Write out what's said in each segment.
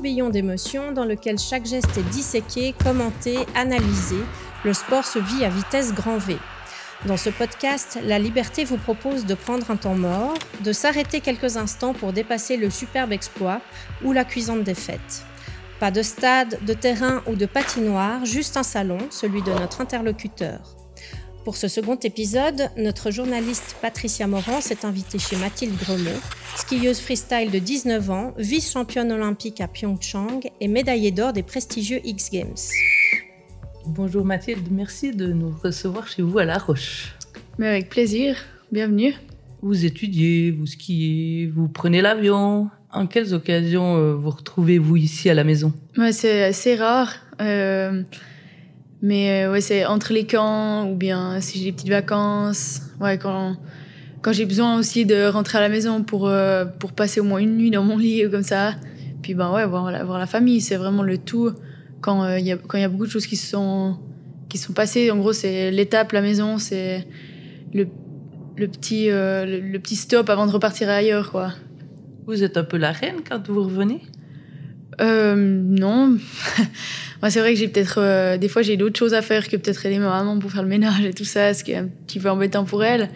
tourbillon d'émotions dans lequel chaque geste est disséqué, commenté, analysé. Le sport se vit à vitesse grand V. Dans ce podcast, La Liberté vous propose de prendre un temps mort, de s'arrêter quelques instants pour dépasser le superbe exploit ou la cuisante défaite. Pas de stade, de terrain ou de patinoire, juste un salon, celui de notre interlocuteur. Pour ce second épisode, notre journaliste Patricia Moran s'est invitée chez Mathilde Gremont, skieuse freestyle de 19 ans, vice-championne olympique à Pyeongchang et médaillée d'or des prestigieux X Games. Bonjour Mathilde, merci de nous recevoir chez vous à La Roche. Mais avec plaisir, bienvenue. Vous étudiez, vous skiez, vous prenez l'avion. En quelles occasions euh, vous retrouvez-vous ici à la maison? Ouais, C'est assez rare. Euh, mais euh, ouais, c'est entre les camps ou bien si j'ai des petites vacances. Ouais, quand, quand j'ai besoin aussi de rentrer à la maison pour, euh, pour passer au moins une nuit dans mon lit ou comme ça. Puis ben ouais, voir la, voir la famille, c'est vraiment le tout. Quand euh, il y, a, y a beaucoup de choses qui sont, qui sont passées, en gros, c'est l'étape, la maison, c'est le, le, petit, le, le, petit stop avant de repartir ailleurs, quoi. Vous êtes un peu la reine quand vous revenez? Euh, non. Moi, c'est vrai que j'ai peut-être. Euh, des fois, j'ai d'autres choses à faire que peut-être aider ma maman pour faire le ménage et tout ça, ce qui est un petit peu embêtant pour elle.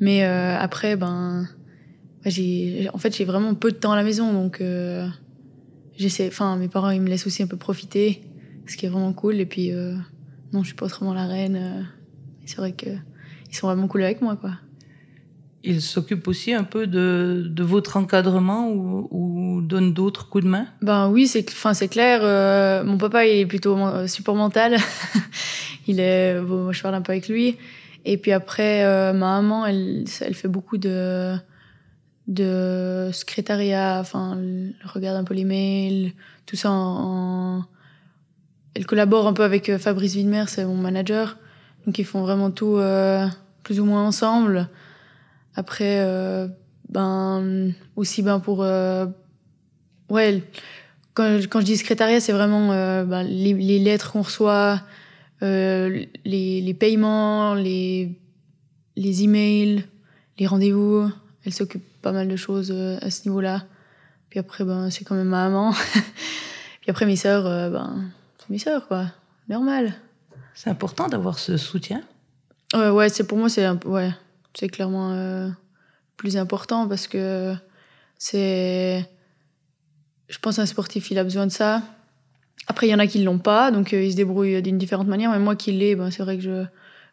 Mais euh, après, ben. j'ai en fait, j'ai vraiment peu de temps à la maison, donc. Euh, j'essaie. Enfin, mes parents, ils me laissent aussi un peu profiter, ce qui est vraiment cool. Et puis, euh, non, je suis pas autrement la reine. c'est vrai que ils sont vraiment cool avec moi, quoi il s'occupe aussi un peu de, votre encadrement ou, donne d'autres coups de main? Ben oui, c'est enfin c'est clair. Euh, mon papa il est plutôt support mental. il est bon, je parle un peu avec lui. Et puis après euh, ma maman, elle fait beaucoup de de secrétariat. Enfin, elle regarde un peu les mails, tout ça. Elle collabore un peu avec euh, Fabrice Widmer, c'est mon manager. Donc ils font vraiment tout euh, plus ou moins ensemble. Après, euh, ben aussi ben pour euh, ouais quand, quand je dis secrétariat, c'est vraiment euh, ben, les, les, lettres qu'on reçoit, les, les paiements, les les emails, les rendez-vous. Elle s'occupe pas mal de choses à ce niveau-là. Puis après, ben c'est quand même ma maman. Puis après mes sœurs, ben c'est mes sœurs quoi, normal. C'est important d'avoir ce soutien. Ouais, ouais, c'est pour moi c'est un ouais c'est clairement euh, plus important parce que c'est je pense un sportif il a besoin de ça. Après il y en a qui l'ont pas donc euh, ils se débrouillent d'une différente manière mais moi qui l'ai ben c'est vrai que je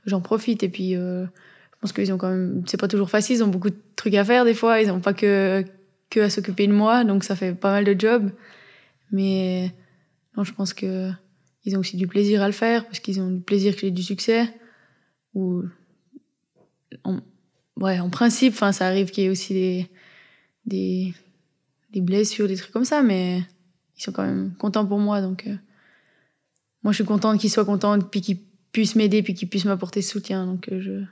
j'en profite. Et puis euh, je pense qu'ils ont quand même c'est pas toujours facile ils ont beaucoup de trucs à faire des fois ils ont pas que que à s'occuper de moi donc ça fait pas mal de jobs mais non je pense que ils ont aussi du plaisir à le faire parce qu'ils ont du plaisir que j'ai du succès. Ou ouais, en principe, enfin, ça arrive qu'il y ait aussi des, des, des blessures, des trucs comme ça, mais ils sont quand même contents pour moi. Donc, euh, moi, je suis contente qu'ils soient contents, puis qu'ils puissent m'aider, puis qu'ils puissent m'apporter soutien. Donc, euh, je,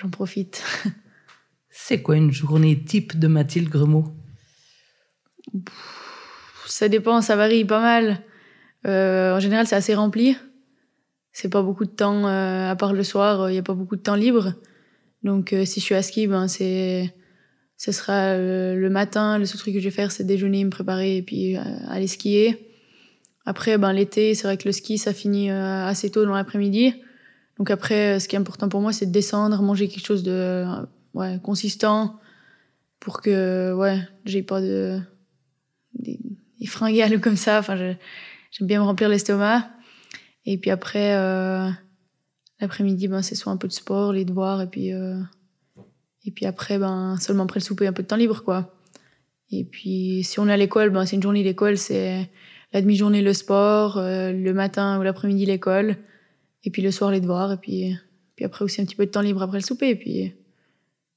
j'en profite. C'est quoi une journée type de Mathilde Gremaud Ça dépend, ça varie pas mal. Euh, en général, c'est assez rempli. C'est pas beaucoup de temps, à part le soir, il y a pas beaucoup de temps libre. Donc euh, si je suis à ski, ben c'est ce sera euh, le matin, le seul truc que je vais faire c'est déjeuner, me préparer et puis euh, aller skier. Après ben l'été, c'est vrai que le ski ça finit euh, assez tôt dans l'après-midi. Donc après ce qui est important pour moi c'est de descendre, manger quelque chose de ouais, consistant pour que ouais, j'ai pas de des, fringales comme ça, enfin j'aime bien me remplir l'estomac. Et puis après euh, L'après-midi, ben, c'est soit un peu de sport, les devoirs, et puis, euh, et puis après, ben, seulement après le souper, un peu de temps libre, quoi. Et puis, si on est à l'école, ben, c'est une journée d'école, c'est la demi-journée le sport, euh, le matin ou l'après-midi l'école, et puis le soir les devoirs, et puis, puis après aussi un petit peu de temps libre après le souper, et puis,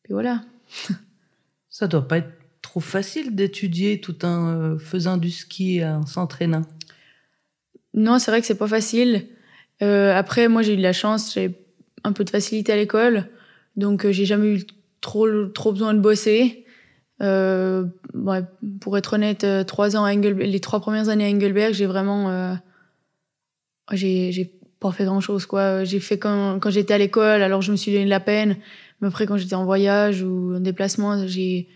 puis voilà. Ça doit pas être trop facile d'étudier tout en euh, faisant du ski, en s'entraînant. Non, c'est vrai que c'est pas facile. Euh, après, moi, j'ai eu de la chance, j'ai un peu de facilité à l'école, donc euh, j'ai jamais eu trop trop besoin de bosser. Euh, ouais, pour être honnête, euh, trois ans à Engelberg, les trois premières années à Engelberg, j'ai vraiment, euh, j'ai pas fait grand chose quoi. J'ai fait quand quand j'étais à l'école, alors je me suis donné de la peine. Mais après, quand j'étais en voyage ou en déplacement, j'ai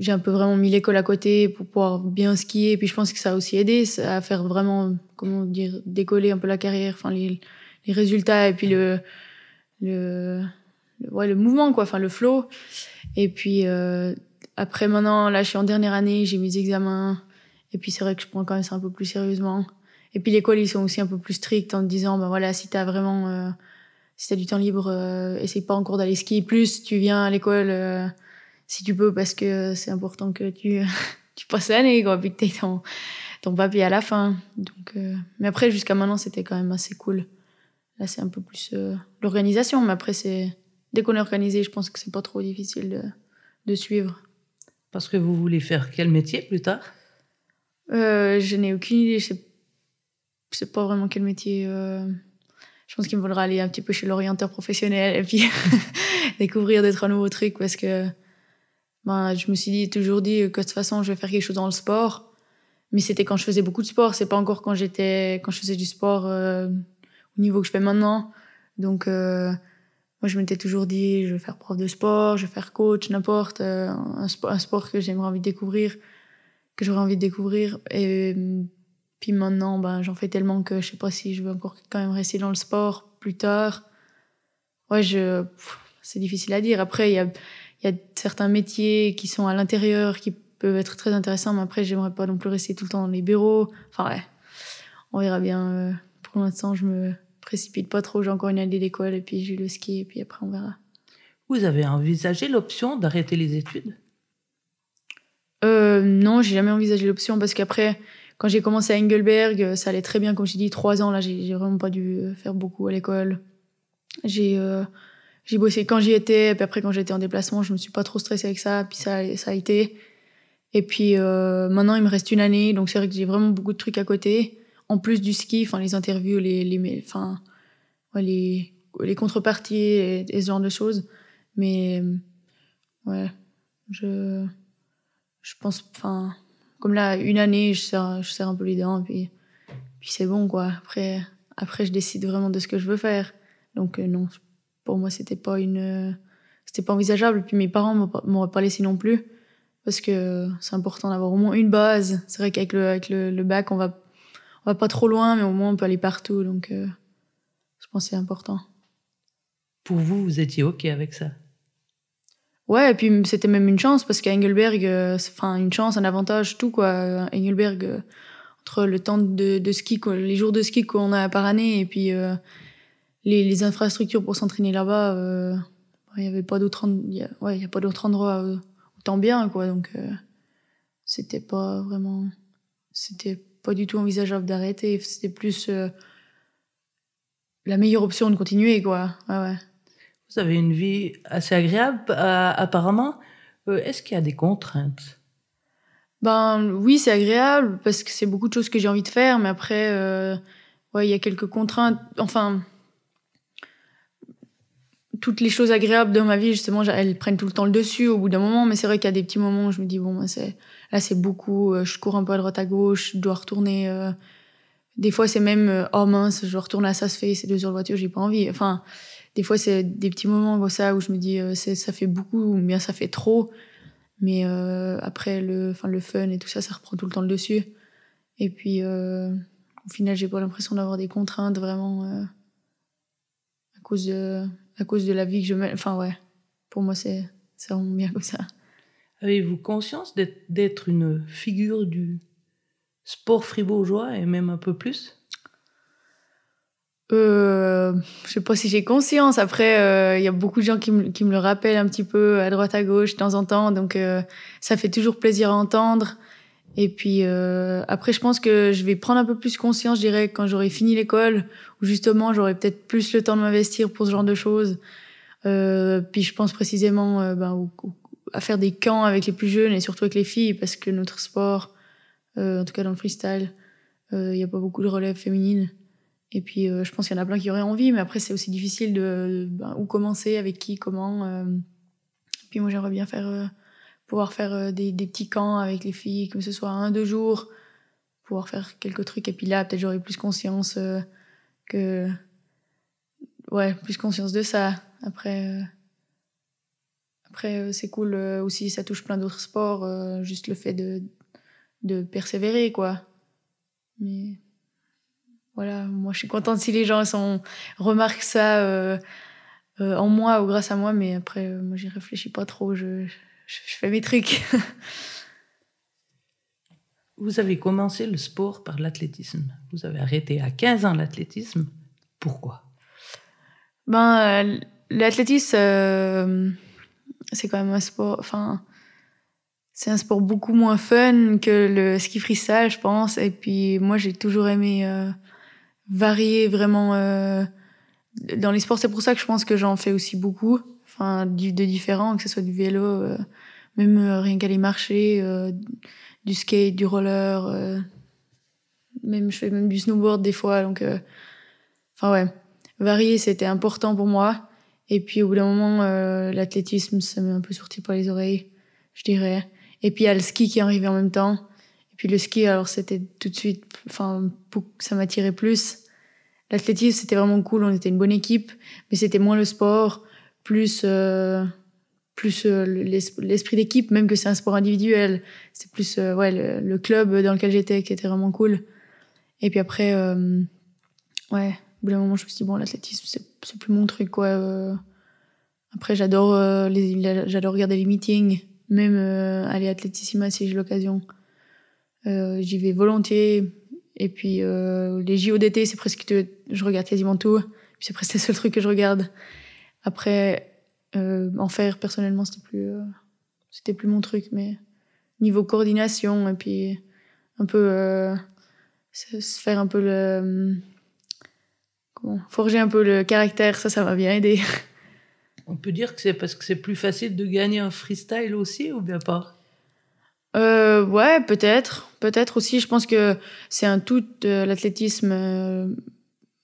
j'ai un peu vraiment mis l'école à côté pour pouvoir bien skier. Et puis je pense que ça a aussi aidé à faire vraiment, comment dire, décoller un peu la carrière, enfin les, les résultats et puis le, le, ouais, le mouvement, quoi, enfin le flow. Et puis euh, après maintenant, là je suis en dernière année, j'ai mes examens. Et puis c'est vrai que je prends quand même ça un peu plus sérieusement. Et puis l'école, ils sont aussi un peu plus stricts en te disant, ben voilà, si t'as vraiment, euh, si t'as du temps libre, euh, essaye pas encore d'aller skier plus, tu viens à l'école euh, si tu peux parce que c'est important que tu, tu passes l'année, quoi, puis que t'aies ton, ton papier à la fin. Donc, euh, mais après, jusqu'à maintenant, c'était quand même assez cool. Là, c'est un peu plus euh, l'organisation, mais après, c'est, dès qu'on est organisé, je pense que c'est pas trop difficile de, de suivre. Parce que vous voulez faire quel métier plus tard? Euh, je n'ai aucune idée. Je sais, je sais pas vraiment quel métier. euh, je pense qu'il me faudra aller un petit peu chez l'orienteur professionnel et puis découvrir des trois nouveaux trucs parce que ben, je me suis dit, toujours dit que de toute façon, je vais faire quelque chose dans le sport. Mais c'était quand je faisais beaucoup de sport. C'est pas encore quand j'étais, quand je faisais du sport euh, au niveau que je fais maintenant. Donc, euh, moi, je m'étais toujours dit, je vais faire prof de sport, je vais faire coach, n'importe, euh, un, sport, un sport que j'aimerais envie de découvrir, que j'aurais envie de découvrir. Et puis maintenant, ben, j'en fais tellement que je sais pas si je veux encore quand même rester dans le sport plus tard. Ouais, je, c'est difficile à dire. Après, il y a, il y a certains métiers qui sont à l'intérieur qui peuvent être très intéressants, mais après, j'aimerais pas non plus rester tout le temps dans les bureaux. Enfin, ouais, on verra bien. euh, Pour l'instant, je me précipite pas trop. J'ai encore une année d'école et puis j'ai le ski et puis après, on verra. Vous avez envisagé l'option d'arrêter les études? Euh, non, j'ai jamais envisagé l'option parce qu'après, quand j'ai commencé à Engelberg, euh, ça allait très bien. Comme j'ai dit, trois ans, là, j'ai vraiment pas dû euh, faire beaucoup à l'école. J'ai euh, j'ai bossé quand j'y étais, puis après, quand j'étais en déplacement, je me suis pas trop stressée avec ça, puis ça, ça a été. Et puis euh, maintenant, il me reste une année, donc c'est vrai que j'ai vraiment beaucoup de trucs à côté. En plus du ski, enfin les interviews, les, les, enfin, les, les contreparties et, ce genre de choses. Mais ouais, je je pense, enfin, comme là, une année, je serre, je serre un peu les dents, puis, puis c'est bon, quoi. Après, après, je décide vraiment de ce que je veux faire. Donc, euh, non, pour moi, c'était pas une, euh, c'était pas envisageable. Puis mes parents m'auraient pas- laissé non plus, parce que c'est important d'avoir au moins une base. C'est vrai qu'avec le, avec le, le bac, on va, on va pas trop loin, mais au moins on peut aller partout. Donc, euh, je pense que c'est important. Pour vous, vous étiez OK avec ça? Ouais, et puis c'était même une chance parce qu'à Engelberg, euh, enfin une chance, un avantage, tout quoi. Engelberg, euh, entre le temps de, de ski, quoi, les jours de ski qu'on a par année et puis les, les infrastructures pour s'entraîner là-bas, euh, il y avait pas d'autre, ouais, y a pas d'autre endroit euh, autant bien quoi. Donc euh, c'était pas vraiment, c'était pas du tout envisageable d'arrêter. C'était plus la meilleure option de continuer quoi. Ouais ouais. Vous avez une vie assez agréable, euh, apparemment. Euh, Est-ce qu'il y a des contraintes? Ben oui, c'est agréable parce que c'est beaucoup de choses que j'ai envie de faire, mais après, euh, ouais, il y a quelques contraintes. Enfin, toutes les choses agréables de ma vie, justement, elles prennent tout le temps le dessus au bout d'un moment. Mais c'est vrai qu'il y a des petits moments où je me dis bon, c'est là c'est beaucoup. euh, Je cours un peu à droite à gauche, je dois retourner. euh, Des fois, c'est même euh, oh mince, je dois retourner à ça se fait, c'est deux heures de voiture, j'ai pas envie. Enfin, des fois, c'est des petits moments comme ça où je me dis ça fait beaucoup ou bien ça fait trop. Mais euh, après, le, enfin, le fun et tout ça, ça reprend tout le temps le dessus. Et puis, au final, j'ai pas l'impression d'avoir des contraintes vraiment cause de, à cause de la vie que je mène. Enfin, ouais, pour moi, c'est vraiment bien comme ça. Avez-vous conscience d'être- une figure du sport fribourgeois et même un peu plus? Euh, je sais pas si j'ai conscience. Après, euh, il y a beaucoup de gens qui me, qui me le rappellent un petit peu à droite à gauche de temps en temps. Donc, euh, ça fait toujours plaisir à entendre. Et puis, euh, après, je pense que je vais prendre un peu plus conscience, je dirais, quand j'aurai fini l'école, où justement, j'aurai peut-être plus le temps de m'investir pour ce genre de choses. Euh, puis, je pense précisément euh, ben, au- au- à faire des camps avec les plus jeunes et surtout avec les filles, parce que notre sport, euh, en tout cas dans le freestyle, euh, il n'y a pas beaucoup de relève féminine. Et puis, je pense qu'il y en a plein qui auraient envie, mais après, c'est aussi difficile de ben, où commencer, avec qui, comment. Puis moi, j'aimerais bien faire, pouvoir faire euh, des, des petits camps avec les filles, que ce soit un, deux jours, pouvoir faire quelques trucs. Et puis là, peut-être j'aurai plus conscience euh, que. Ouais, plus conscience de ça. Après, euh, Après, c'est cool aussi, ça touche plein d'autres sports, juste le fait de, de persévérer, quoi. Mais voilà, moi je suis contente si les gens sont, remarquent ça en moi ou grâce à moi, mais après, moi j'y réfléchis pas trop, je, je, fais mes trucs. Vous avez commencé le sport par l'athlétisme. Vous avez arrêté à 15 ans l'athlétisme. Pourquoi? Ben, l'athlétisme, c'est quand même un sport. Enfin, c'est un sport beaucoup moins fun que le ski freestyle, je pense. Et puis moi, j'ai toujours aimé euh, varier vraiment euh, dans les sports. C'est pour ça que je pense que j'en fais aussi beaucoup, enfin de différents, que ce soit du vélo, euh, même rien qu'aller marcher, du skate, du roller, même je fais même du snowboard des fois. Donc, enfin ouais, varier c'était important pour moi. Et puis au bout d'un moment, l'athlétisme, ça m'est un peu sorti par les oreilles, je dirais. Et puis il y a le ski qui est arrivé en même temps. Et puis le ski, alors c'était tout de suite, enfin, ça m'attirait plus. L'athlétisme, c'était vraiment cool, on était une bonne équipe, mais c'était moins le sport, plus, euh, plus euh, l'esprit d'équipe, même que c'est un sport individuel. C'est plus euh, ouais, le, club dans lequel j'étais qui était vraiment cool. Et puis après, ouais, au bout d'un moment, je me suis dit, bon, l'athlétisme, c'est plus mon truc, quoi. Après, j'adore j'adore regarder les meetings même euh, aller à Athlétissima si j'ai l'occasion. Euh, j'y vais volontiers. Et puis euh, les JO d'été, c'est presque je regarde quasiment tout. C'est presque le seul truc que je regarde. Après, en faire personnellement, c'était plus, c'était plus mon truc. Mais niveau coordination et puis un peu se faire un peu le comment forger un peu le caractère, ça, ça m'a bien aidé. On peut dire que c'est parce que c'est plus facile de gagner un freestyle aussi ou bien pas? Euh, Ouais, peut-être. Peut-être aussi. Je pense que c'est un tout de l'athlétisme. Euh,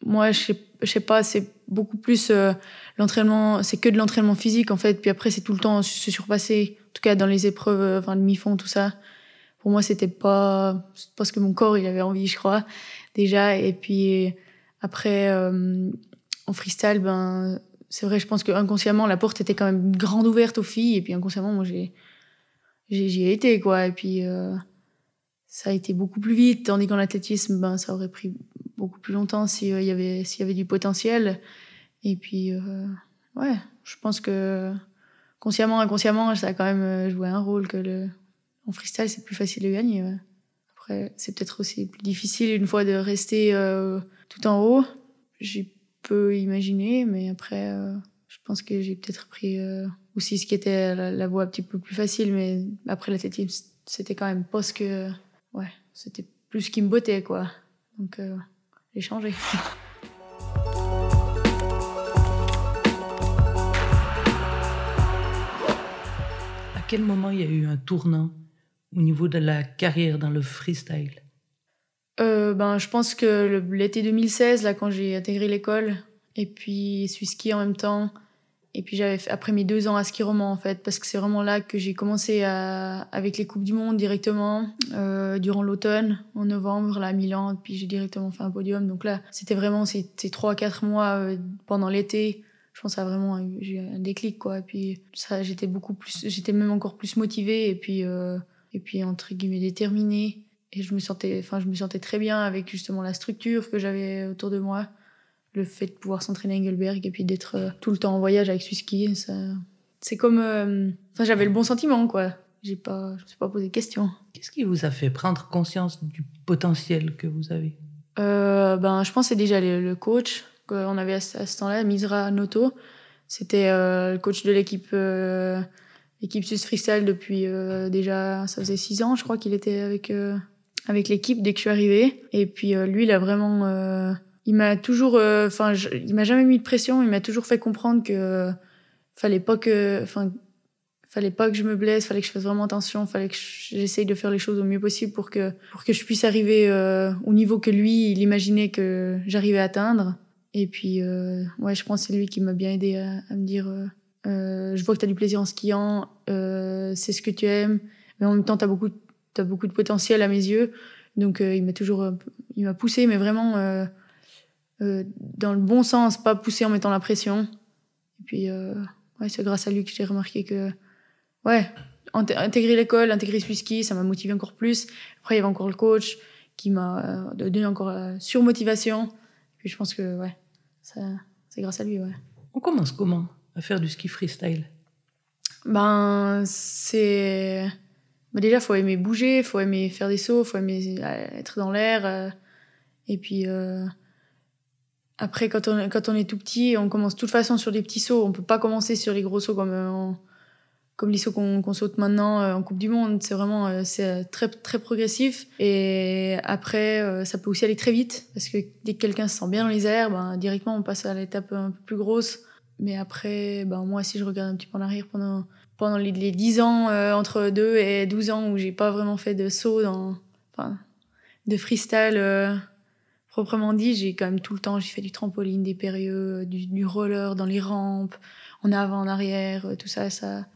moi, je sais, sais pas, c'est beaucoup plus euh, l'entraînement. C'est que de l'entraînement physique en fait. Puis après, c'est tout le temps se surpasser. En tout cas, dans les épreuves, euh, enfin, demi-fond, tout ça. Pour moi, c'était pas parce que mon corps, il avait envie, je crois, déjà. Et puis après, en freestyle, ben c'est vrai, je pense que inconsciemment, la porte était quand même grande ouverte aux filles. Et puis inconsciemment, moi, j'ai, j'y ai été, quoi. Et puis, euh, ça a été beaucoup plus vite. Tandis qu'en athlétisme, ben, ça aurait pris beaucoup plus longtemps s'il euh, y, avait, s'il y avait du potentiel. Et puis, euh, ouais, je pense que consciemment, inconsciemment, ça a quand même joué un rôle que le. En freestyle, c'est plus facile de gagner. Après, c'est peut-être aussi plus difficile une fois de rester tout en haut. J'ai peux imaginer, mais après, euh, je pense que j'ai peut-être pris euh, aussi ce qui était la, voie un petit peu plus facile, mais après l'athlétisme, c'était quand même pas ce que. Ouais, c'était plus ce qui me bottait, quoi. Donc, euh, changé. À quel moment il y a eu un tournant au niveau de la carrière dans le freestyle? Euh, ben, je pense que l'été 2016, là, quand j'ai intégré l'école, et puis suis ski en même temps, et puis j'avais après mes deux ans à ski roman en fait, parce que c'est vraiment là que j'ai commencé à, avec les coupes du monde directement euh, durant l'automne, en novembre là à Milan, puis j'ai directement fait un podium. Donc là, c'était vraiment ces, trois quatre mois euh, pendant l'été. Je pense a vraiment eu un déclic quoi. Et puis ça, j'étais beaucoup plus, j'étais même encore plus motivée et puis euh, et puis entre guillemets déterminée et je me sentais enfin je me sentais très bien avec justement la structure que j'avais autour de moi le fait de pouvoir s'entraîner à Engelberg et puis d'être euh, tout le temps en voyage avec Suski ça c'est comme euh, enfin j'avais le bon sentiment quoi. J'ai pas je me suis pas posé de questions. Qu'est-ce qui vous a fait prendre conscience du potentiel que vous avez? Euh, ben je pense c'est déjà le, coach qu'on avait à, ce temps-là Misra Noto. C'était le coach de l'équipe l'équipe Suisse Freestyle depuis déjà ça faisait six ans je crois qu'il était avec avec l'équipe dès que je suis arrivée. Et puis euh, lui, il a vraiment, euh, il m'a toujours, euh, enfin, il m'a jamais mis de pression. Il m'a toujours fait comprendre que fallait pas que, enfin, fallait pas que je me blesse, fallait que je fasse vraiment attention, fallait que j'essaye de faire les choses au mieux possible pour que pour que je puisse arriver au niveau que lui, il imaginait que j'arrivais à atteindre. Et puis, ouais, je pense que c'est lui qui m'a bien aidé à, à me dire. je vois que tu as du plaisir en skiant, c'est ce que tu aimes, mais en même temps, tu beaucoup as beaucoup de potentiel à mes yeux. Donc euh, il m'a toujours euh, il m'a poussé, mais vraiment euh, dans le bon sens, pas poussé en mettant la pression. Et puis ouais, c'est grâce à lui que j'ai remarqué que, ouais, intégrer l'école, intégrer Swiss Ski, ça m'a motivé encore plus. Après, il y avait encore le coach qui m'a donné encore la surmotivation. Puis je pense que, ouais, c'est grâce à lui, ouais. On commence comment à faire du ski freestyle? Ben, c'est. Ben déjà, faut aimer bouger, faut aimer faire des sauts, faut aimer euh, être dans l'air. Euh, et puis. Euh, après, quand on, quand on est tout petit, on commence de toute façon sur des petits sauts. On peut pas commencer sur les gros sauts comme, comme les sauts qu'on saute maintenant en Coupe du Monde. C'est vraiment c'est très, très progressif. Et après, ça peut aussi aller très vite. Parce que dès que quelqu'un se sent bien dans les airs, ben, directement, on passe à l'étape un peu plus grosse. Mais après, ben, moi, si je regarde un petit peu en arrière pendant, pendant les, les 10 ans, euh, entre 2 et 12 ans, où j'ai pas vraiment fait de saut, dans, enfin, de freestyle euh, proprement dit, j'ai quand même tout le temps, j'ai fait du trampoline, des périlleux, du, roller dans les rampes, en avant, en arrière, euh, tout ça, ça,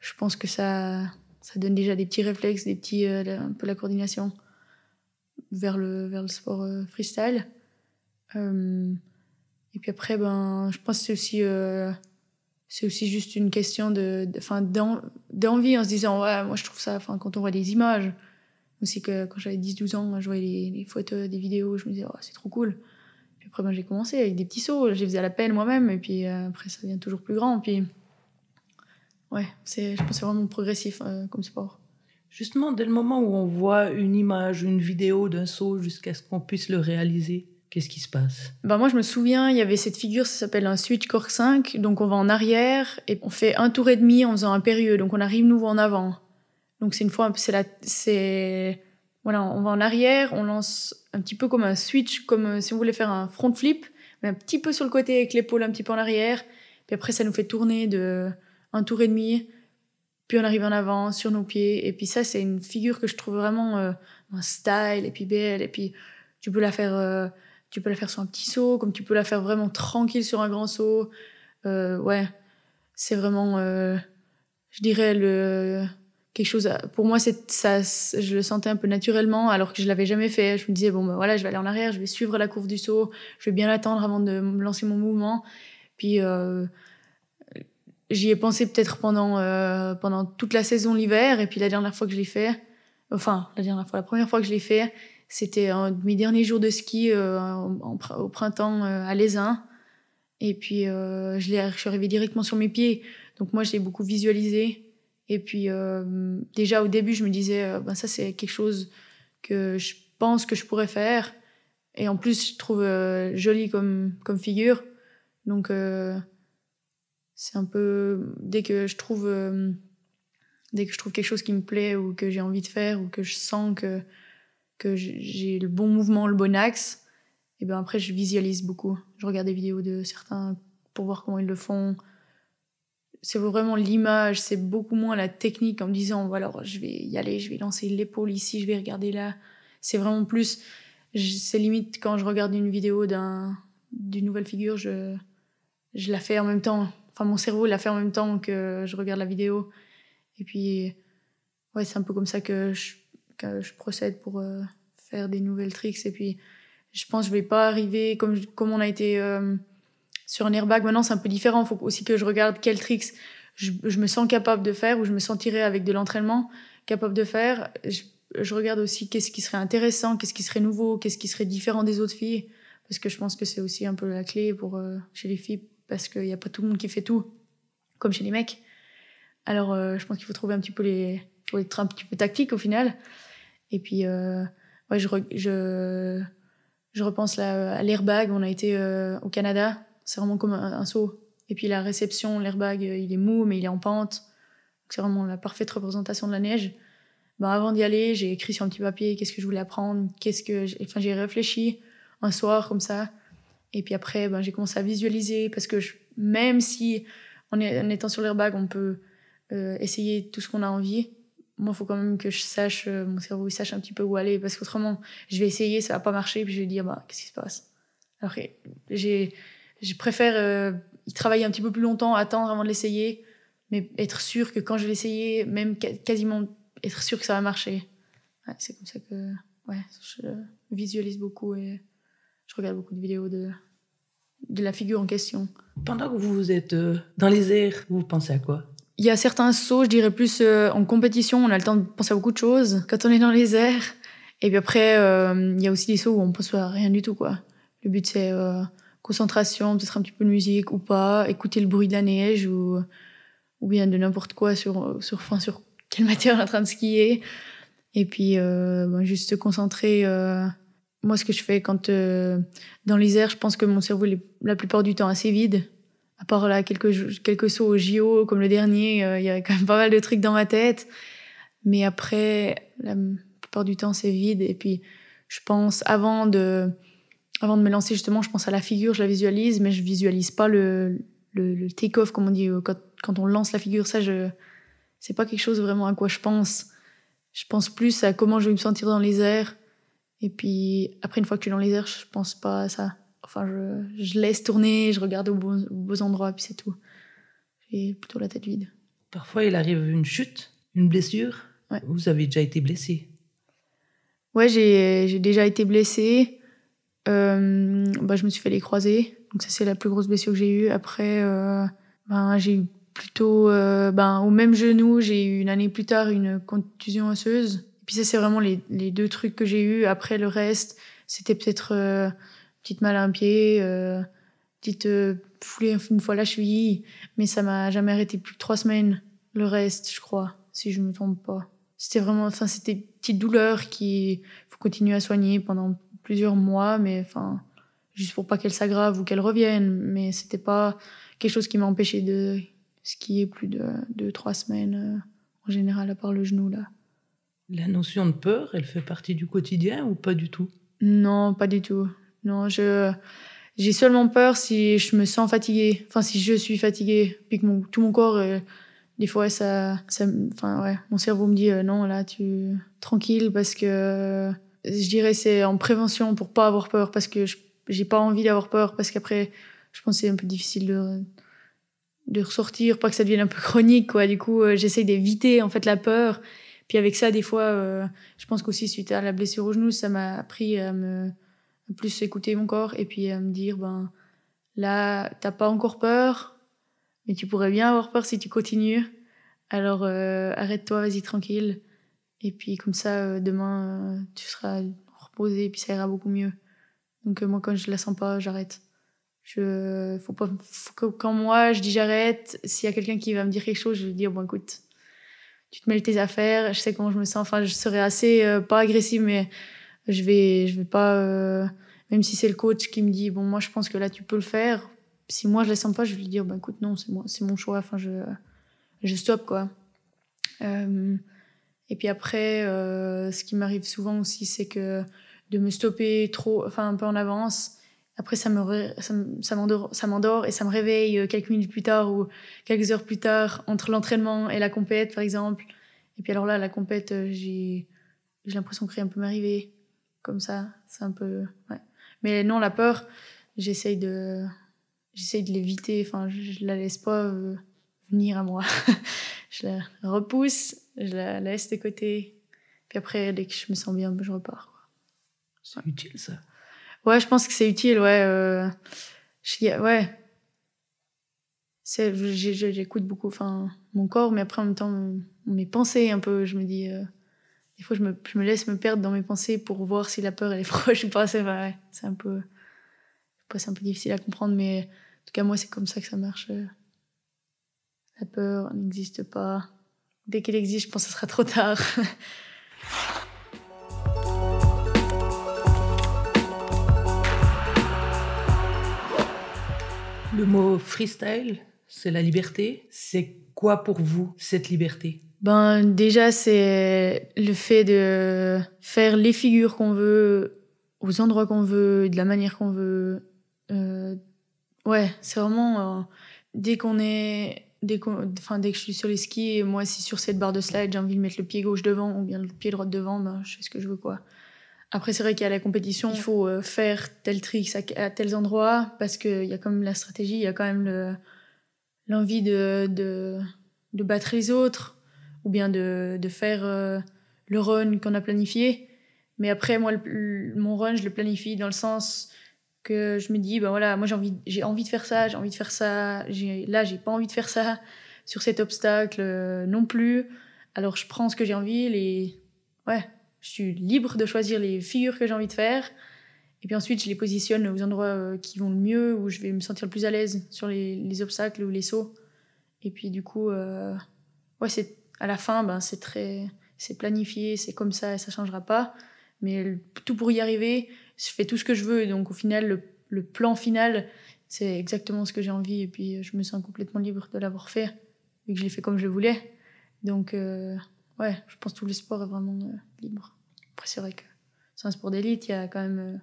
je pense que ça, ça donne déjà des petits réflexes, des petits, un peu la coordination vers le, vers le sport freestyle. Et puis après, ben, je pense que c'est aussi, euh, c'est aussi juste une question de, d'envie en se disant, ouais, moi je trouve ça, enfin, quand on voit des images, aussi que quand j'avais 10-12 ans, je voyais les, photos, des vidéos, je me disais, oh, c'est trop cool. Puis après, ben, j'ai commencé avec des petits sauts, j'ai faisais à la peine moi-même, et puis euh, après, ça devient toujours plus grand. Puis, ouais, je pense que c'est vraiment progressif euh, comme sport. Justement, dès le moment où on voit une image, une vidéo d'un saut jusqu'à ce qu'on puisse le réaliser, Qu'est-ce qui se passe? Bah Moi, je me souviens, il y avait cette figure, ça s'appelle un switch cork 5. Donc, on va en arrière et on fait un tour et demi en faisant un périlleux. Donc, on arrive nouveau en avant. Donc, c'est une fois, c'est la, c'est, voilà, on va en arrière, on lance un petit peu comme un switch, comme euh, si on voulait faire un front flip, mais un petit peu sur le côté avec l'épaule un petit peu en arrière. Puis après, ça nous fait tourner de un tour et demi. Puis on arrive en avant sur nos pieds. Et puis ça, c'est une figure que je trouve vraiment euh, un style et puis belle. Et puis tu peux la faire. Euh, tu peux la faire sur un petit saut, comme tu peux la faire vraiment tranquille sur un grand saut. Ouais, c'est vraiment, je dirais, le, quelque chose. pour moi, c'est ça, je le sentais un peu naturellement, alors que je l'avais jamais fait. Je me disais bon, ben voilà, je vais aller en arrière, je vais suivre la courbe du saut, je vais bien l'attendre avant de lancer mon mouvement. Puis euh, j'y ai pensé peut-être pendant pendant toute la saison l'hiver, et puis la dernière fois que je l'ai fait, enfin la dernière fois, la première fois que je l'ai fait, c'était un de mes derniers jours de ski euh, au printemps euh, à Lézin. Et puis, euh, je, je suis arrivée directement sur mes pieds. Donc, moi, j'ai beaucoup visualisé. Et puis, déjà au début, je me disais, ben, ça, c'est quelque chose que je pense que je pourrais faire. Et en plus, je trouve joli comme, comme figure. Donc, c'est un peu. Dès que je trouve. dès que je trouve quelque chose qui me plaît ou que j'ai envie de faire ou que je sens que que j'ai le bon mouvement, le bon axe, et ben après je visualise beaucoup. Je regarde des vidéos de certains pour voir comment ils le font. C'est vraiment l'image, c'est beaucoup moins la technique en me disant voilà, je vais y aller, je vais lancer l'épaule ici, je vais regarder là. C'est vraiment plus c'est limite quand je regarde une vidéo d'un d'une nouvelle figure, je je la fais en même temps. Enfin mon cerveau la fait en même temps que je regarde la vidéo. Et puis ouais, c'est un peu comme ça que je je procède pour euh, faire des nouvelles tricks. Et puis, je pense que je vais pas arriver comme, comme on a été euh, sur un airbag. Maintenant, c'est un peu différent. Il faut aussi que je regarde quels tricks je, je, me sens capable de faire ou je me sentirais avec de l'entraînement capable de faire. Je, je regarde aussi qu'est-ce qui serait intéressant, qu'est-ce qui serait nouveau, qu'est-ce qui serait différent des autres filles. Parce que je pense que c'est aussi un peu la clé pour, euh, chez les filles, parce qu'il n'y a pas tout le monde qui fait tout, comme chez les mecs. Alors, je pense qu'il faut trouver un petit peu les. Faut être un petit peu tactique au final. Et puis, euh, ouais, je, je, je repense là, à l'airbag. On a été euh, au Canada. C'est vraiment comme un, saut. Et puis la réception, l'airbag, euh, il est mou, mais il est en pente. C'est vraiment la parfaite représentation de la neige. Ben, avant d'y aller, j'ai écrit sur un petit papier qu'est-ce que je voulais apprendre, qu'est-ce que, enfin, j'ai réfléchi un soir comme ça. Et puis après, ben, j'ai commencé à visualiser parce que même si en, étant sur l'airbag, on peut essayer tout ce qu'on a envie, moi, il faut quand même que je sache, euh, mon cerveau, sache un petit peu où aller, parce qu'autrement, je vais essayer, ça va pas marcher, puis je vais dire, bah, qu'est-ce qui se passe? Alors, j'ai, je préfère euh, y travailler un petit peu plus longtemps, attendre avant de l'essayer, mais être sûr que quand je vais essayer, même quasiment être sûr que ça va marcher. c'est comme ça que ouais, je visualise beaucoup et je regarde beaucoup de vidéos de, de la figure en question. Pendant que vous êtes euh, dans les airs, vous pensez à quoi? Il y a certains sauts, je dirais plus euh, en compétition, on a le temps de penser à beaucoup de choses quand on est dans les airs. Et puis après, euh, il y a aussi des sauts où on pense à rien du tout, quoi. Le but, c'est concentration, peut-être un petit peu de musique ou pas, écouter le bruit de la neige ou, ou bien de n'importe quoi sur, sur, enfin, sur quelle matière on est en train de skier. Et puis, ben, juste se concentrer moi, ce que je fais quand euh, dans les airs, je pense que mon cerveau est la plupart du temps assez vide. À part là quelques quelques sauts au JO comme le dernier, euh, il y avait quand même pas mal de trucs dans ma tête. Mais après, la plupart du temps, c'est vide. Et puis, je pense avant de avant de me lancer justement, je pense à la figure, je la visualise, mais je visualise pas le le, le take-off comme on dit quand quand on lance la figure. Ça, je c'est pas quelque chose vraiment à quoi je pense. Je pense plus à comment je vais me sentir dans les airs et puis après, une fois que tu es dans les airs, je pense pas à ça. Enfin, je, je laisse tourner, je regarde aux beaux, endroits, puis c'est tout. J'ai plutôt la tête vide. Parfois, il arrive une chute, une blessure. Vous avez déjà été blessé Ouais, j'ai déjà été blessé. Euh, bah, je me suis fait les croiser. Donc ça, c'est la plus grosse blessure que j'ai eue. Après, euh, ben, j'ai eu plutôt... Euh, ben, au même genou, j'ai eu une année plus tard une contusion osseuse. Et puis ça, c'est vraiment les, les, deux trucs que j'ai eu. Après, le reste, c'était peut-être euh, petite mal à un pied, euh, petite foulée une fois la cheville. Mais ça m'a jamais arrêté plus de trois semaines. Le reste, je crois, si je me trompe pas. C'était vraiment, enfin, c'était petite douleur qui faut continuer à soigner pendant plusieurs mois, mais enfin, juste pour pas qu'elle s'aggrave ou qu'elle revienne. Mais c'était pas quelque chose qui m'a empêché de skier plus de deux, trois semaines euh, en général, à part le genou là. La notion de peur, elle fait partie du quotidien ou pas du tout? Non, pas du tout. Non, je j'ai seulement peur si je me sens fatiguée. Enfin, si je suis fatiguée, puis que mon, tout mon corps, euh, des fois, ça, ça, enfin ouais, mon cerveau me dit euh, non, là, tu tranquille parce que je dirais c'est en prévention pour pas avoir peur parce que j'ai pas envie d'avoir peur parce qu'après, je pense c'est un peu difficile de de ressortir, pas que ça devienne un peu chronique, quoi. Du coup, euh, j'essaye d'éviter en fait la peur puis avec ça, des fois, euh, je pense qu'aussi suite à la blessure au genou, ça m'a appris à me plus écouter mon corps et puis à me dire, ben là, t'as pas encore peur, mais tu pourrais bien avoir peur si tu continues. Alors euh, arrête-toi, vas-y tranquille. Et puis comme ça, euh, demain, tu seras reposé et puis ça ira beaucoup mieux. Donc moi, quand je la sens pas, j'arrête. Je, faut pas, quand moi je dis j'arrête, s'il y a quelqu'un qui va me dire quelque chose, je vais dire bon écoute, tu te mêles tes affaires, je sais comment je me sens. Enfin, je serais assez, euh, pas agressive, mais je vais, je vais pas, euh, même si c'est le coach qui me dit, bon, moi, je pense que là, tu peux le faire. Si moi, je le sens pas, je vais lui dire, bah, écoute, non, c'est moi, c'est mon choix. Enfin, je, je stoppe, quoi. Euh, et puis après, ce qui m'arrive souvent aussi, c'est que de me stopper trop, enfin, un peu en avance, après, ça me, ça m'endort et ça me réveille euh, quelques minutes plus tard ou quelques heures plus tard entre l'entraînement et la compète, par exemple. Et puis alors là, la compète, euh, j'ai, j'ai l'impression que rien peut m'arriver. Comme ça, c'est un peu, ouais. Mais non, la peur, j'essaye de, j'essaye de l'éviter. Enfin, je, la laisse pas euh, venir à moi. je la repousse, je la laisse de côté. Puis après, dès que je me sens bien, je repars. C'est utile, ça. Ouais, je pense que c'est utile, ouais. Euh, ouais. J'écoute beaucoup enfin, mon corps, mais après, en même temps, mes pensées, un peu. Je me dis. Euh, des fois, je me, je me, laisse me perdre dans mes pensées pour voir si la peur, elle est proche ou pas. C'est ouais, c'est un peu. C'est un peu difficile à comprendre, mais en tout cas, moi, c'est comme ça que ça marche. Euh. La peur n'existe pas. Dès qu'elle existe, je pense que ce sera trop tard. Le mot freestyle, c'est la liberté. C'est quoi pour vous cette liberté? Ben déjà c'est le fait de faire les figures qu'on veut, aux endroits qu'on veut, de la manière qu'on veut. Euh, ouais, c'est vraiment euh, dès qu'on est dès enfin dès que je suis sur les skis, moi si sur cette barre de slide j'ai envie de mettre le pied gauche devant ou bien le pied droit devant, ben je fais ce que je veux quoi. Après, c'est vrai a la compétition, il faut euh, faire tel trick à, tels endroits parce qu'il y a quand même la stratégie, il y a quand même l'envie de, de, de, battre les autres ou bien de, de faire euh, le run qu'on a planifié. Mais après, moi, mon run, je le planifie dans le sens que je me dis, ben voilà, moi j'ai envie, j'ai envie de faire ça, j'ai envie de faire ça, là j'ai pas envie de faire ça, sur cet obstacle euh, non plus. Alors je prends ce que j'ai envie, les... ouais, je suis libre de choisir les figures que j'ai envie de faire. Et puis ensuite, je les positionne aux endroits euh, qui vont le mieux, où je vais me sentir le plus à l'aise sur les, les, obstacles ou les sauts. Et puis du coup, euh, ouais, c'est à la fin, ben, c'est très, c'est planifié, c'est comme ça et ça changera pas. Mais tout pour y arriver, je fais tout ce que je veux. Donc au final, le, le plan final, c'est exactement ce que j'ai envie. Et puis je me sens complètement libre de l'avoir fait, vu que je l'ai fait comme je voulais. Donc euh, ouais, je pense que tout le sport est vraiment euh, libre. Après, c'est vrai que c'est un sport d'élite, il y a quand même, euh,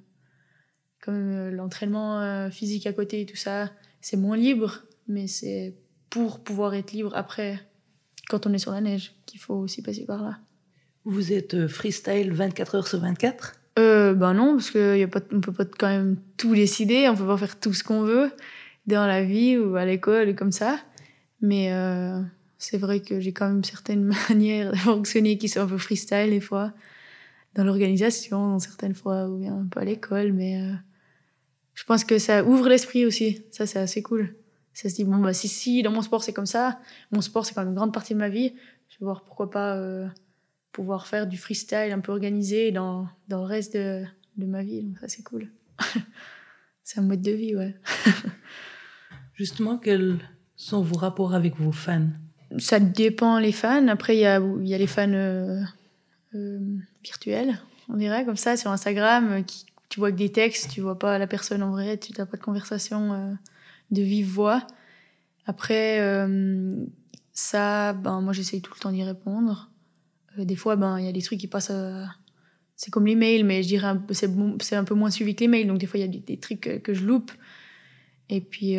quand même l'entraînement physique à côté et tout ça. C'est moins libre, mais c'est pour pouvoir être libre après, quand on est sur la neige, qu'il faut aussi passer par là. Vous êtes freestyle 24 heures sur 24 euh, Ben non, parce qu'on ne peut pas quand même tout décider, on peut pas faire tout ce qu'on veut dans la vie ou à l'école comme ça. Mais euh, c'est vrai que j'ai quand même certaines manières de fonctionner qui sont un peu freestyle des fois, dans l'organisation, certaines fois, ou bien peu à l'école. Mais euh, je pense que ça ouvre l'esprit aussi. Ça, c'est assez cool. Ça se dit, bon, bah, si, si, dans mon sport, c'est comme ça, mon sport, c'est quand même une grande partie de ma vie, je vais voir pourquoi pas pouvoir faire du freestyle un peu organisé dans, dans le reste de, de ma vie. Donc, ça, c'est cool. c'est un mode de vie, ouais. Justement, quels sont vos rapports avec vos fans? Ça dépend les fans. Après, il y a, y a les fans euh, euh, virtuels, on dirait, comme ça, sur Instagram, euh, qui, tu vois que des textes, tu vois pas la personne en vrai, tu n'as pas de conversation de vive voix. Après, ça, ben, moi, j'essaye tout le temps d'y répondre. Des fois, ben, il y a des trucs qui passent c'est comme les mails, mais je dirais c'est c'est un peu moins suivi que les mails. Donc des fois il y a des, trucs que, je loupe. Et puis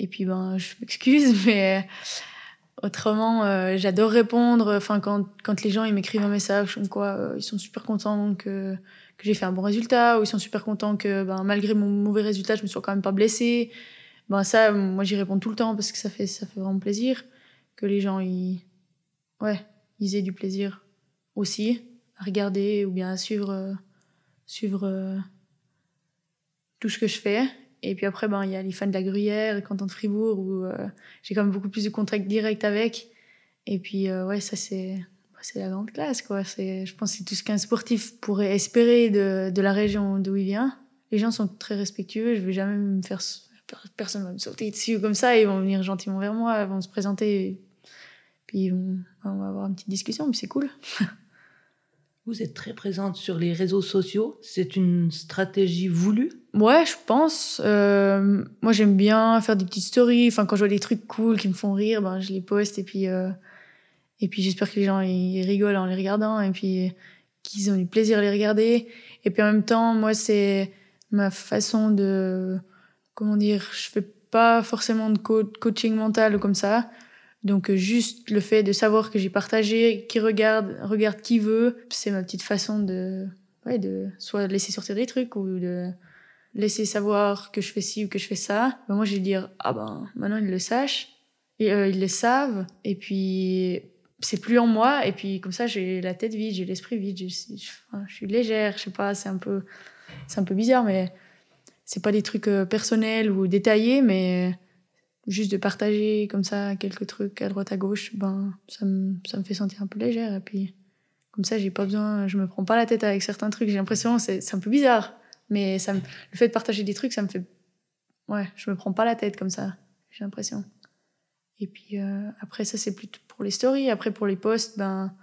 et puis, ben, je m'excuse, mais autrement, euh, j'adore répondre. Enfin, quand, quand les gens ils m'écrivent un message comme quoi euh, ils sont super contents que, j'ai fait un bon résultat, ou ils sont super contents que ben, malgré mon mauvais résultat, je me sois quand même pas blessée. Ben, ça, moi, j'y réponds tout le temps parce que ça fait, ça fait vraiment plaisir que les gens ils, ouais, ils aient du plaisir aussi à regarder ou bien à suivre, suivre tout ce que je fais. Et puis après, ben, il y a les fans de la Gruyère, les cantons de Fribourg, où euh, j'ai quand même beaucoup plus de contact direct avec. Et puis, euh, ouais, ça, c'est, bah, c'est la grande classe, quoi. Je pense que c'est tout ce qu'un sportif pourrait espérer de, de la région d'où il vient. Les gens sont très respectueux. Je vais jamais me faire. Personne va me sauter dessus comme ça. Ils vont venir gentiment vers moi, ils vont se présenter. Puis, on va avoir une petite discussion, mais c'est cool. Vous êtes très présente sur les réseaux sociaux. C'est une stratégie voulue? Ouais, je pense. Euh, moi, j'aime bien faire des petites stories. Enfin, quand je vois des trucs cool qui me font rire, ben, je les poste et puis euh, et puis j'espère que les gens ils rigolent en les regardant et puis qu'ils ont du plaisir à les regarder. Et puis en même temps, moi, c'est ma façon de comment dire. Je fais pas forcément de coaching mental comme ça. Donc euh, juste le fait de savoir que j'ai partagé, qui regarde, regarde qui veut, c'est ma petite façon de, ouais, de soit laisser sortir des trucs ou de laisser savoir que je fais ci ou que je fais ça. Ben moi je vais dire ah ben maintenant ils le sachent. Et euh, ils le savent. Et puis c'est plus en moi. Et puis comme ça j'ai la tête vide, j'ai l'esprit vide, je, je, suis légère, je sais pas, c'est un peu c'est un peu bizarre mais c'est pas des trucs euh, personnels ou détaillés mais juste de partager comme ça quelques trucs à droite à gauche, ben ça me, ça me fait sentir un peu légère et puis comme ça j'ai pas besoin, je me prends pas la tête avec certains trucs. J'ai l'impression c'est un peu bizarre, mais ça le fait de partager des trucs ça me fait ouais, je me prends pas la tête comme ça. J'ai l'impression. Et puis euh, après ça c'est plutôt pour les stories, après pour les posts ben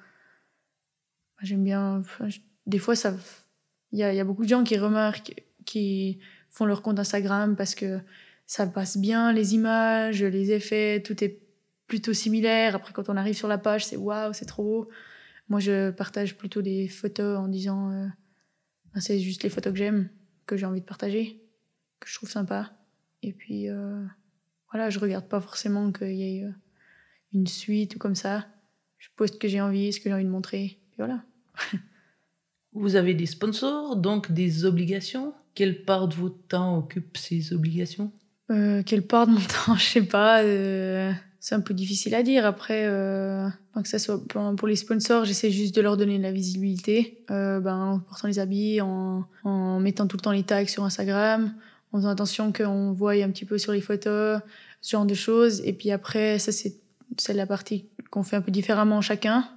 j'aime bien des fois ça il y a, y a beaucoup de gens qui remarquent qui font leur compte Instagram parce que ça passe bien, les images, les effets, tout est plutôt similaire. Après, quand on arrive sur la page, c'est waouh, c'est trop beau. Moi, je partage plutôt des photos en disant euh, c'est juste les photos que j'aime, que j'ai envie de partager, que je trouve sympa. Et puis, euh, voilà, je regarde pas forcément qu'il y ait euh, une suite ou comme ça. Je poste ce que j'ai envie, ce que j'ai envie de montrer. Voilà. Vous avez des sponsors, donc des obligations? Quelle part de votre temps occupe ces obligations? Euh, quelle part de mon temps Je sais pas. Euh, c'est un peu difficile à dire. Après, euh, que ça soit pour les sponsors, j'essaie juste de leur donner de la visibilité, euh, ben, en portant les habits, en, en, mettant tout le temps les tags sur Instagram, en faisant attention qu'on voie un petit peu sur les photos, ce genre de choses. Et puis après, ça c'est c'est la partie qu'on fait un peu différemment chacun.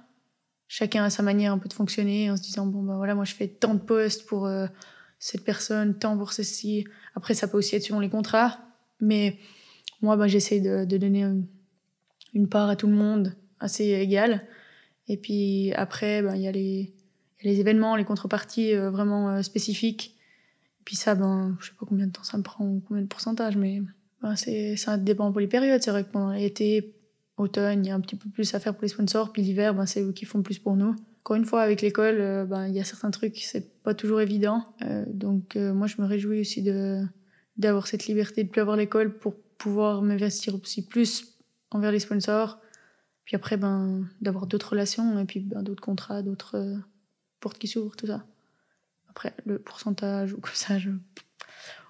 Chacun a sa manière un peu de fonctionner en se disant bon ben voilà moi je fais tant de posts pour euh, cette personne, tant pour ceci. Après ça peut aussi être selon les contrats, mais moi ben, j'essaie de, donner une part à tout le monde assez égale. Et puis après, ben, il y a les, événements, les contreparties euh, vraiment euh, spécifiques. Et puis ça, ben, je sais pas combien de temps ça me prend combien de pourcentage, mais ben, ça dépend pour les périodes. C'est vrai que pendant l'été, automne, il y a un petit peu plus à faire pour les sponsors. Puis l'hiver, ben, c'est eux qui font plus pour nous. Encore une fois, avec l'école, euh, ben, il y a certains trucs, c'est pas toujours évident. donc moi, je me réjouis aussi de, d'avoir cette liberté de plus avoir l'école pour pouvoir m'investir aussi plus envers les sponsors. Puis après, ben, d'avoir d'autres relations et puis ben, d'autres contrats, d'autres euh, portes qui s'ouvrent, tout ça. Après, le pourcentage ou comme ça, je...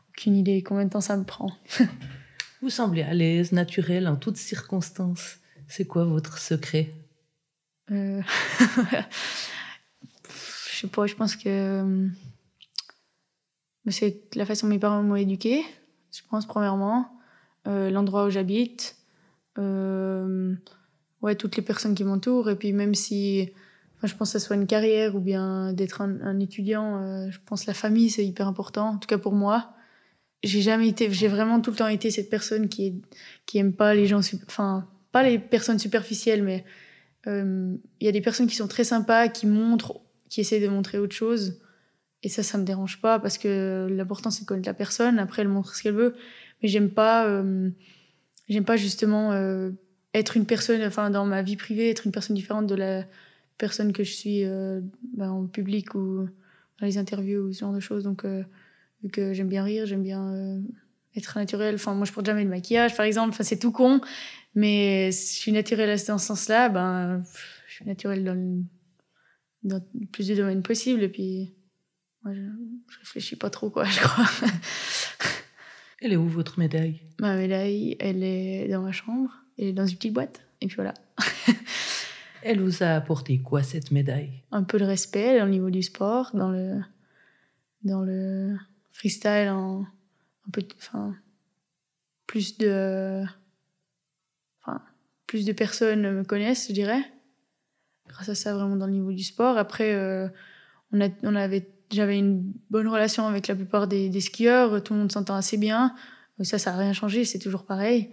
aucune idée combien de temps ça me prend. Vous semblez à l'aise, naturel, en toutes circonstances. C'est quoi votre secret? Euh... Je sais pas, je pense que euh, c'est la façon dont mes parents m'ont éduqué, je pense, premièrement. Euh, l'endroit où j'habite, euh, ouais, toutes les personnes qui m'entourent. Et puis même si, je pense que ce soit une carrière ou bien d'être un, étudiant, euh, je pense que la famille, c'est hyper important, en tout cas pour moi. J'ai jamais été, j'ai vraiment tout le temps été cette personne qui, est, qui aime pas les gens, enfin, pas les personnes superficielles, mais il y a des personnes qui sont très sympas, qui montrent, qui essaient de montrer autre chose. Et ça, ça me dérange pas parce que l'important, c'est de connaître la personne. Après, elle montre ce qu'elle veut. Mais j'aime pas, euh, J'aime pas justement euh, être une personne, enfin dans ma vie privée, être une personne différente de la personne que je suis euh, ben, en public ou dans les interviews ou ce genre de choses. Donc, euh, vu que j'aime bien rire, j'aime bien être naturelle. Enfin, moi, je porte jamais de maquillage, par exemple. Enfin, c'est tout con. Mais je suis naturelle dans ce sens-là, ben, je suis naturelle dans, le, dans plus de domaines possible. Et puis, moi, je, je réfléchis pas trop, quoi, je crois. Elle est où votre médaille? Ma médaille, elle est dans ma chambre. Elle est dans une petite boîte. Et puis voilà. elle vous a apporté quoi cette médaille? Un peu de respect au niveau du sport, dans le, dans le freestyle, en, un peu, enfin, plus de, enfin, plus de personnes me connaissent, je dirais. Grâce à ça, vraiment dans le niveau du sport. Après, euh, on, a, on avait j'avais une bonne relation avec la plupart des, skieurs, tout le monde s'entend assez bien. Ça, ça n'a rien changé, c'est toujours pareil.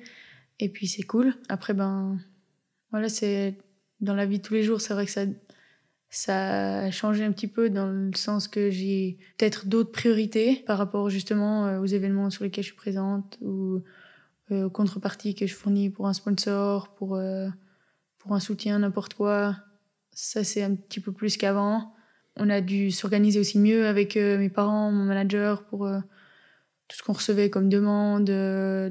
Et puis c'est cool. Après, ben, voilà, c'est dans la vie de tous les jours, c'est vrai que ça, ça a changé un petit peu dans le sens que j'ai peut-être d'autres priorités par rapport justement euh, aux événements sur lesquels je suis présente ou euh, aux contreparties que je fournis pour un sponsor, pour, euh, pour un soutien, n'importe quoi. Ça, c'est un petit peu plus qu'avant on a dû s'organiser aussi mieux avec euh, mes parents, mon manager pour euh, tout ce qu'on recevait comme demande, euh,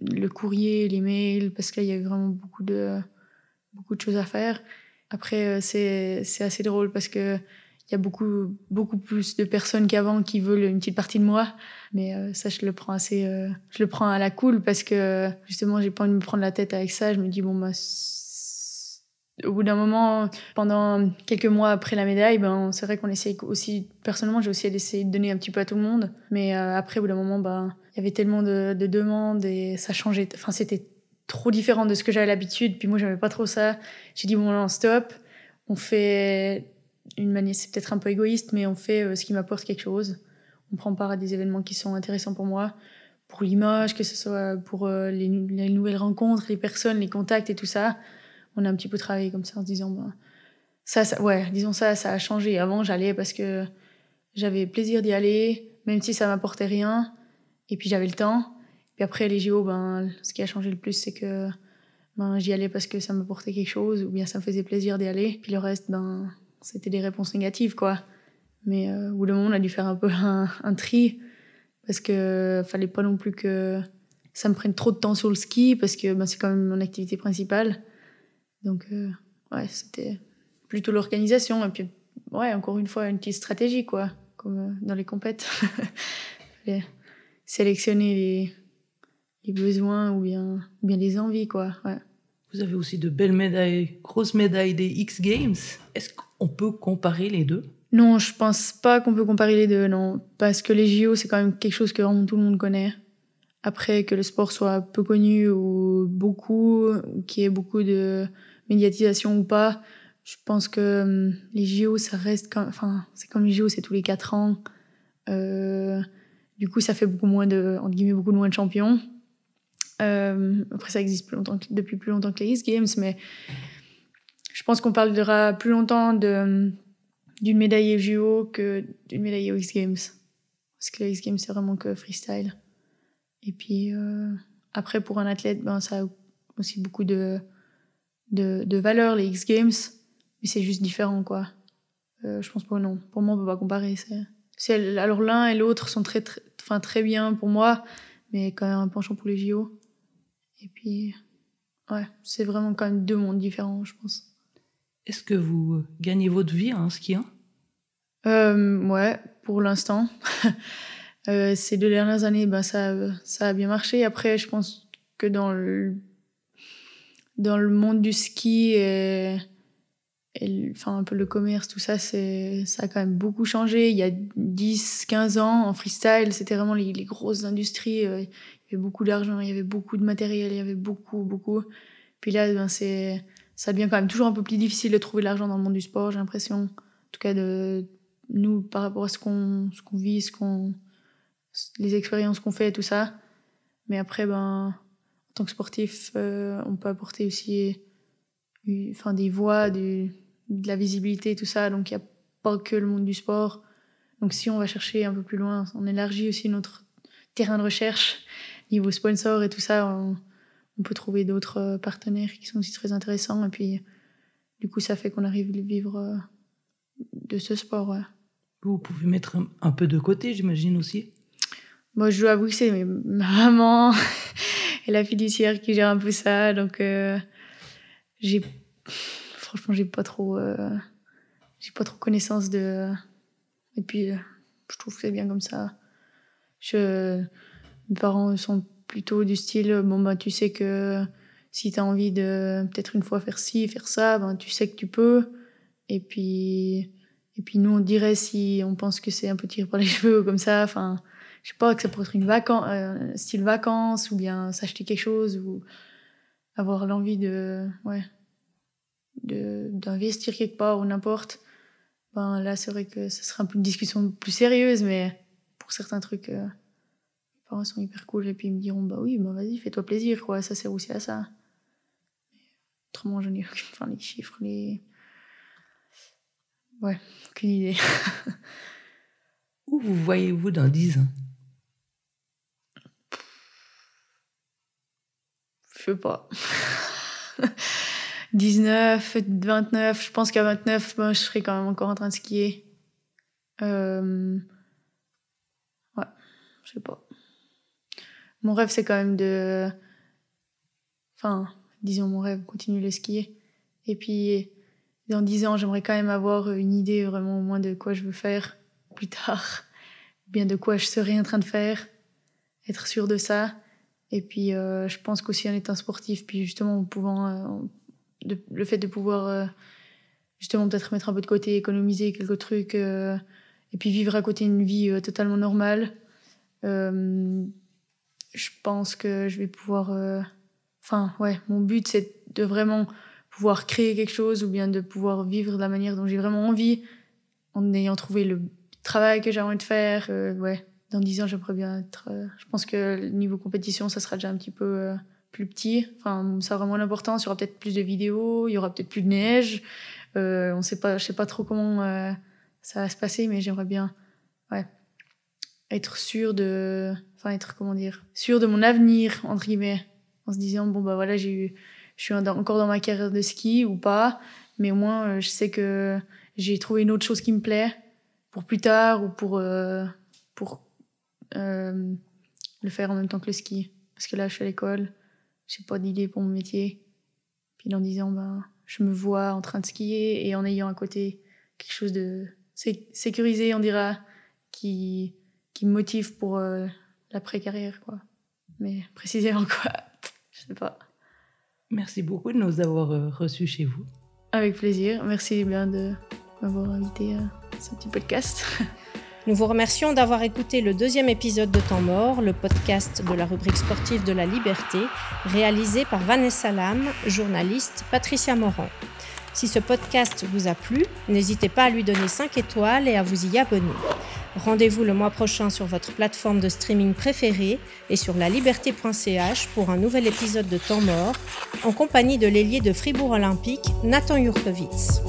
le courrier, les mails, parce qu'il y avait vraiment beaucoup de, beaucoup de choses à faire. Après, c'est assez drôle parce que il y a beaucoup, beaucoup plus de personnes qu'avant qui veulent une petite partie de moi. Mais ça, je le prends assez, je le prends à la cool parce que justement, j'ai pas envie de me prendre la tête avec ça. Je me dis, bon, bah, au bout d'un moment, pendant quelques mois après la médaille, ben, c'est vrai qu'on essaye aussi, personnellement, j'ai aussi essayé de donner un petit peu à tout le monde. Mais euh, après, au bout d'un moment, ben, il y avait tellement de, de, demandes et ça changeait. Enfin, c'était trop différent de ce que j'avais l'habitude. Puis moi, j'aimais pas trop ça. J'ai dit, bon, non, stop. On fait une manière, c'est peut-être un peu égoïste, mais on fait euh, ce qui m'apporte quelque chose. On prend part à des événements qui sont intéressants pour moi, pour l'image, que ce soit pour euh, les nouvelles rencontres, les personnes, les contacts et tout ça on a un petit peu travaillé comme ça en se disant, bah, ça, ça, ouais, disons ça, ça a changé. Avant, j'allais parce que j'avais plaisir d'y aller, même si ça m'apportait rien. Et puis j'avais le temps. Puis après les JO, ben, ce qui a changé le plus, c'est que ben, j'y allais parce que ça m'apportait quelque chose, ou bien ça me faisait plaisir d'y aller. Puis le reste, ben, c'était des réponses négatives, quoi. Mais euh, au bout moment, on a dû faire un peu un, un tri, parce que fallait pas non plus que ça me prenne trop de temps sur le ski, parce que ben, c'est quand même mon activité principale. Donc, euh, ouais, c'était plutôt l'organisation. Et puis, ouais, encore une fois, une petite stratégie, quoi, comme euh, dans les compètes. sélectionner les, les besoins ou bien, bien les envies, quoi. Ouais. Vous avez aussi de belles médailles, grosses médailles des X Games. Est-ce qu'on peut comparer les deux? Non, je pense pas qu'on peut comparer les deux, non. Parce que les JO, c'est quand même quelque chose que vraiment tout le monde connaît. Après, que le sport soit peu connu ou beaucoup, ou qu'il y ait beaucoup de médiatisation ou pas, je pense que hum, les JO, ça reste comme, enfin, c'est comme les JO, c'est tous les quatre ans. Euh, du coup, ça fait beaucoup moins de, entre guillemets, beaucoup moins de champions. Euh, après, ça existe depuis plus longtemps que les X Games, mais je pense qu'on parlera plus longtemps de, d'une médaille JO que d'une médaille aux X Games. Parce que les X Games, c'est vraiment que freestyle. Et puis, euh, après, pour un athlète, ben, ça a aussi beaucoup de, de, de valeur, les X Games, mais c'est juste différent, quoi. Euh, je pense pas, non. Pour moi, on peut pas comparer. C'est, alors, l'un et l'autre sont très, très, enfin, très bien pour moi, mais quand même un penchant pour les JO. Et puis, ouais, c'est vraiment quand même deux mondes différents, je pense. Est-ce que vous gagnez votre vie en skiant? Euh, Ouais, pour l'instant. euh, ces deux dernières années, ben, ça, ça a bien marché. Après, je pense que dans le, dans le monde du ski et, enfin, un peu le commerce, tout ça, c'est, ça a quand même beaucoup changé. Il y a 10, 15 ans, en freestyle, c'était vraiment les, les grosses industries. Euh, il y avait beaucoup d'argent, il y avait beaucoup de matériel, il y avait beaucoup, beaucoup. Puis là, ben, c'est, ça devient quand même toujours un peu plus difficile de trouver de l'argent dans le monde du sport, j'ai l'impression. En tout cas, de nous, par rapport à ce qu'on, ce qu'on vit, ce qu'on, les expériences qu'on fait, tout ça. Mais après, ben, en tant que sportif, euh, on peut apporter aussi enfin, des voix, du, de la visibilité, tout ça. Donc, il n'y a pas que le monde du sport. Donc, si on va chercher un peu plus loin, on élargit aussi notre terrain de recherche niveau sponsor et tout ça, on, on peut trouver d'autres euh, partenaires qui sont aussi très intéressants. Et puis, du coup, ça fait qu'on arrive à vivre euh, de ce sport. Ouais. Vous pouvez mettre un peu de côté, j'imagine aussi Moi, je dois avouer que c'est ma maman et la fiduciaire qui gère un peu ça. Donc, euh, j'ai franchement, j'ai pas trop, euh, j'ai pas trop connaissance de. Et puis, je trouve que c'est bien comme ça. Je, mes parents sont plutôt du style bon bah tu sais que si tu as envie de peut-être une fois faire ci faire ça ben tu sais que tu peux et puis et puis nous on dirait si on pense que c'est un peu tiré par les cheveux comme ça enfin je sais pas que ça pourrait être une vacance euh, style vacances ou bien s'acheter quelque chose ou avoir l'envie de ouais d'investir quelque part ou n'importe ben là c'est vrai que ce serait un peu une discussion plus sérieuse mais pour certains trucs euh, parents sont hyper cool et puis ils me diront bah oui bah vas-y fais-toi plaisir quoi ça sert aussi à ça. Autrement je n'ai aucune enfin les chiffres les ouais aucune idée. Où vous voyez-vous dans 10 ans? Je pas 19 29 je pense qu'à 29 ben, je serai quand même encore en train de skier euh... ouais je sais pas mon rêve, c'est quand même de. Enfin, disons mon rêve, continuer le skier. Et puis, dans dix ans, j'aimerais quand même avoir une idée vraiment au moins de quoi je veux faire plus tard, bien de quoi je serai en train de faire, être sûr de ça. Et puis, euh, je pense qu'aussi en étant sportif, puis justement en pouvant, euh, le fait de pouvoir euh, justement peut-être mettre un peu de côté, économiser quelques trucs, et puis vivre à côté une vie totalement normale. Je pense que je vais pouvoir. Enfin, ouais, mon but, c'est de vraiment pouvoir créer quelque chose ou bien de pouvoir vivre de la manière dont j'ai vraiment envie en ayant trouvé le travail que j'ai envie de faire. Ouais, dans 10 ans, j'aimerais bien être. euh, je pense que niveau compétition, ça sera déjà un petit peu euh, plus petit. Enfin, ça aura moins d'importance. Il y aura peut-être plus de vidéos, il y aura peut-être plus de neige. Euh, on sait pas, je sais pas trop comment euh, ça va se passer, mais j'aimerais bien, ouais, être sûr de, enfin être comment dire, sûr de mon avenir entre guillemets, en se disant bon bah voilà j'ai eu, je suis encore dans ma carrière de ski ou pas, mais au moins je sais que j'ai trouvé une autre chose qui me plaît pour plus tard ou pour pour euh, le faire en même temps que le ski, parce que là je suis à l'école, j'ai pas d'idée pour mon métier, puis 10 ans ben je me vois en train de skier et en ayant à côté quelque chose de sé- sécurisé on dira qui qui me motive pour euh, l'après-carrière, quoi. Mais précisément quoi, je sais pas. Merci beaucoup de nous avoir euh, reçus chez vous. Avec plaisir. Merci bien de m'avoir invité à ce petit podcast. Nous vous remercions d'avoir écouté le deuxième épisode de Temps Mort, le podcast de la rubrique sportive de la liberté, réalisé par Vanessa Lam, journaliste Patricia Morand. Si ce podcast vous a plu, n'hésitez pas à lui donner 5 étoiles et à vous y abonner. Rendez-vous le mois prochain sur votre plateforme de streaming préférée et sur laliberté.ch pour un nouvel épisode de Temps Mort, en compagnie de l'ailier de Fribourg Olympique, Nathan Jurkovitz.